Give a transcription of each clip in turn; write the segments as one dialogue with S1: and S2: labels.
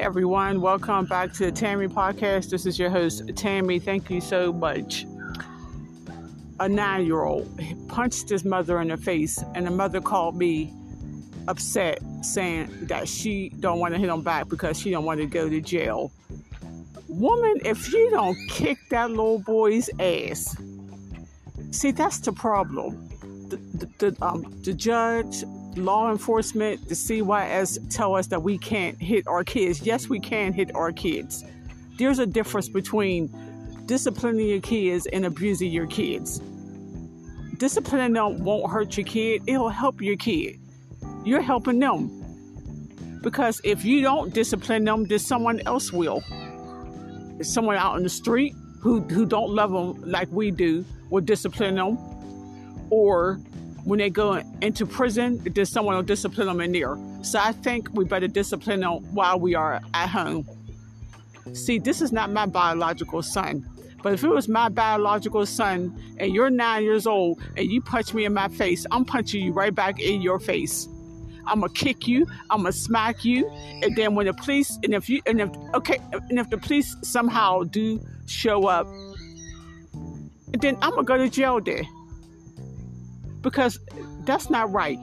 S1: everyone. Welcome back to the Tammy Podcast. This is your host, Tammy. Thank you so much. A nine year old punched his mother in the face, and the mother called me upset, saying that she don't want to hit him back because she don't want to go to jail. Woman, if you don't kick that little boy's ass, see, that's the problem. The, the, the, um, the judge, law enforcement, the CYS tell us that we can't hit our kids. Yes, we can hit our kids. There's a difference between disciplining your kids and abusing your kids. Disciplining them won't hurt your kid, it'll help your kid. You're helping them. Because if you don't discipline them, then someone else will. Someone out in the street who, who don't love them like we do will discipline them. Or when they go into prison, there's someone will discipline them in there. So I think we better discipline them while we are at home. See, this is not my biological son. But if it was my biological son and you're nine years old and you punch me in my face, I'm punching you right back in your face. I'm gonna kick you, I'm gonna smack you, and then when the police and if you and if okay and if the police somehow do show up, then I'm gonna go to jail there because that's not right.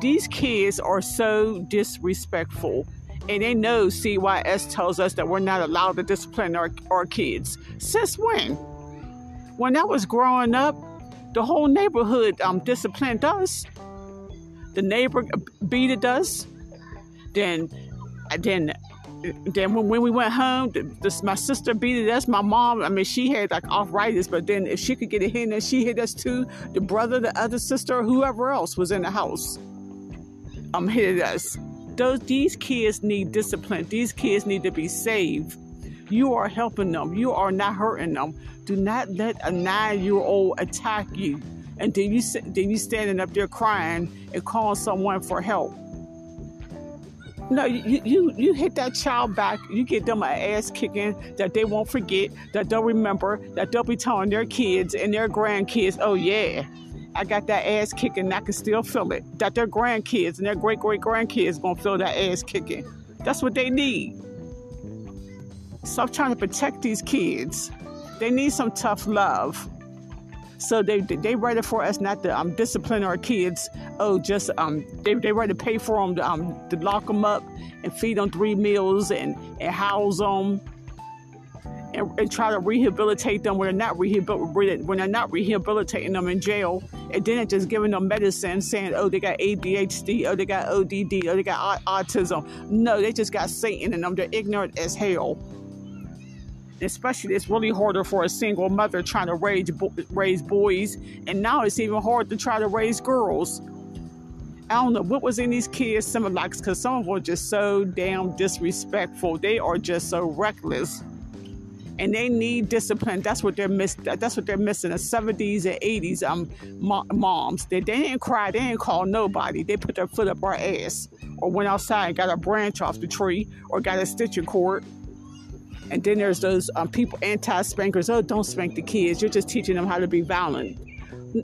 S1: These kids are so disrespectful. And they know CYS tells us that we're not allowed to discipline our, our kids. Since when? When I was growing up, the whole neighborhood um, disciplined us. The neighbor beat it us. Then, then then when, when we went home, this, my sister beat it. us. My mom, I mean, she had like arthritis, but then if she could get a hit, then she hit us too. The brother, the other sister, whoever else was in the house, um, hit us. Those these kids need discipline. These kids need to be saved. You are helping them. You are not hurting them. Do not let a nine-year-old attack you, and then you then you standing up there crying and calling someone for help. No, you, you you hit that child back. You get them an ass kicking that they won't forget, that they'll remember, that they'll be telling their kids and their grandkids, oh yeah, I got that ass kicking and I can still feel it. That their grandkids and their great great grandkids gonna feel that ass kicking. That's what they need. Stop trying to protect these kids. They need some tough love. So they they write it for us not to um, discipline our kids. Oh, just um they they ready to pay for them to um to lock them up and feed them three meals and and house them. And, and try to rehabilitate them when they're not rehabil- when they're not rehabilitating them in jail, and then just giving them medicine, saying, "Oh, they got ADHD, oh, they got ODD, oh, they got autism." No, they just got Satan in them. They're ignorant as hell especially it's really harder for a single mother trying to raise raise boys, and now it's even hard to try to raise girls. I don't know what was in these kids' some like because some of them were just so damn disrespectful. They are just so reckless, and they need discipline. That's what they're miss. That's what they're missing. The seventies and eighties um moms. They, they didn't cry. They didn't call nobody. They put their foot up our ass, or went outside and got a branch off the tree, or got a stitching cord and then there's those um, people, anti spankers. Oh, don't spank the kids. You're just teaching them how to be violent.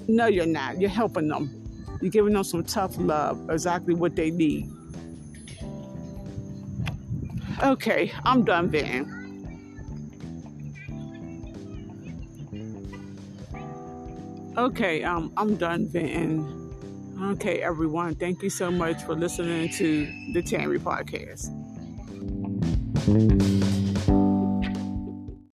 S1: No, you're not. You're helping them. You're giving them some tough love, exactly what they need. Okay, I'm done, Van. Okay, um, I'm done, Van. Okay, everyone, thank you so much for listening to the Tammy podcast.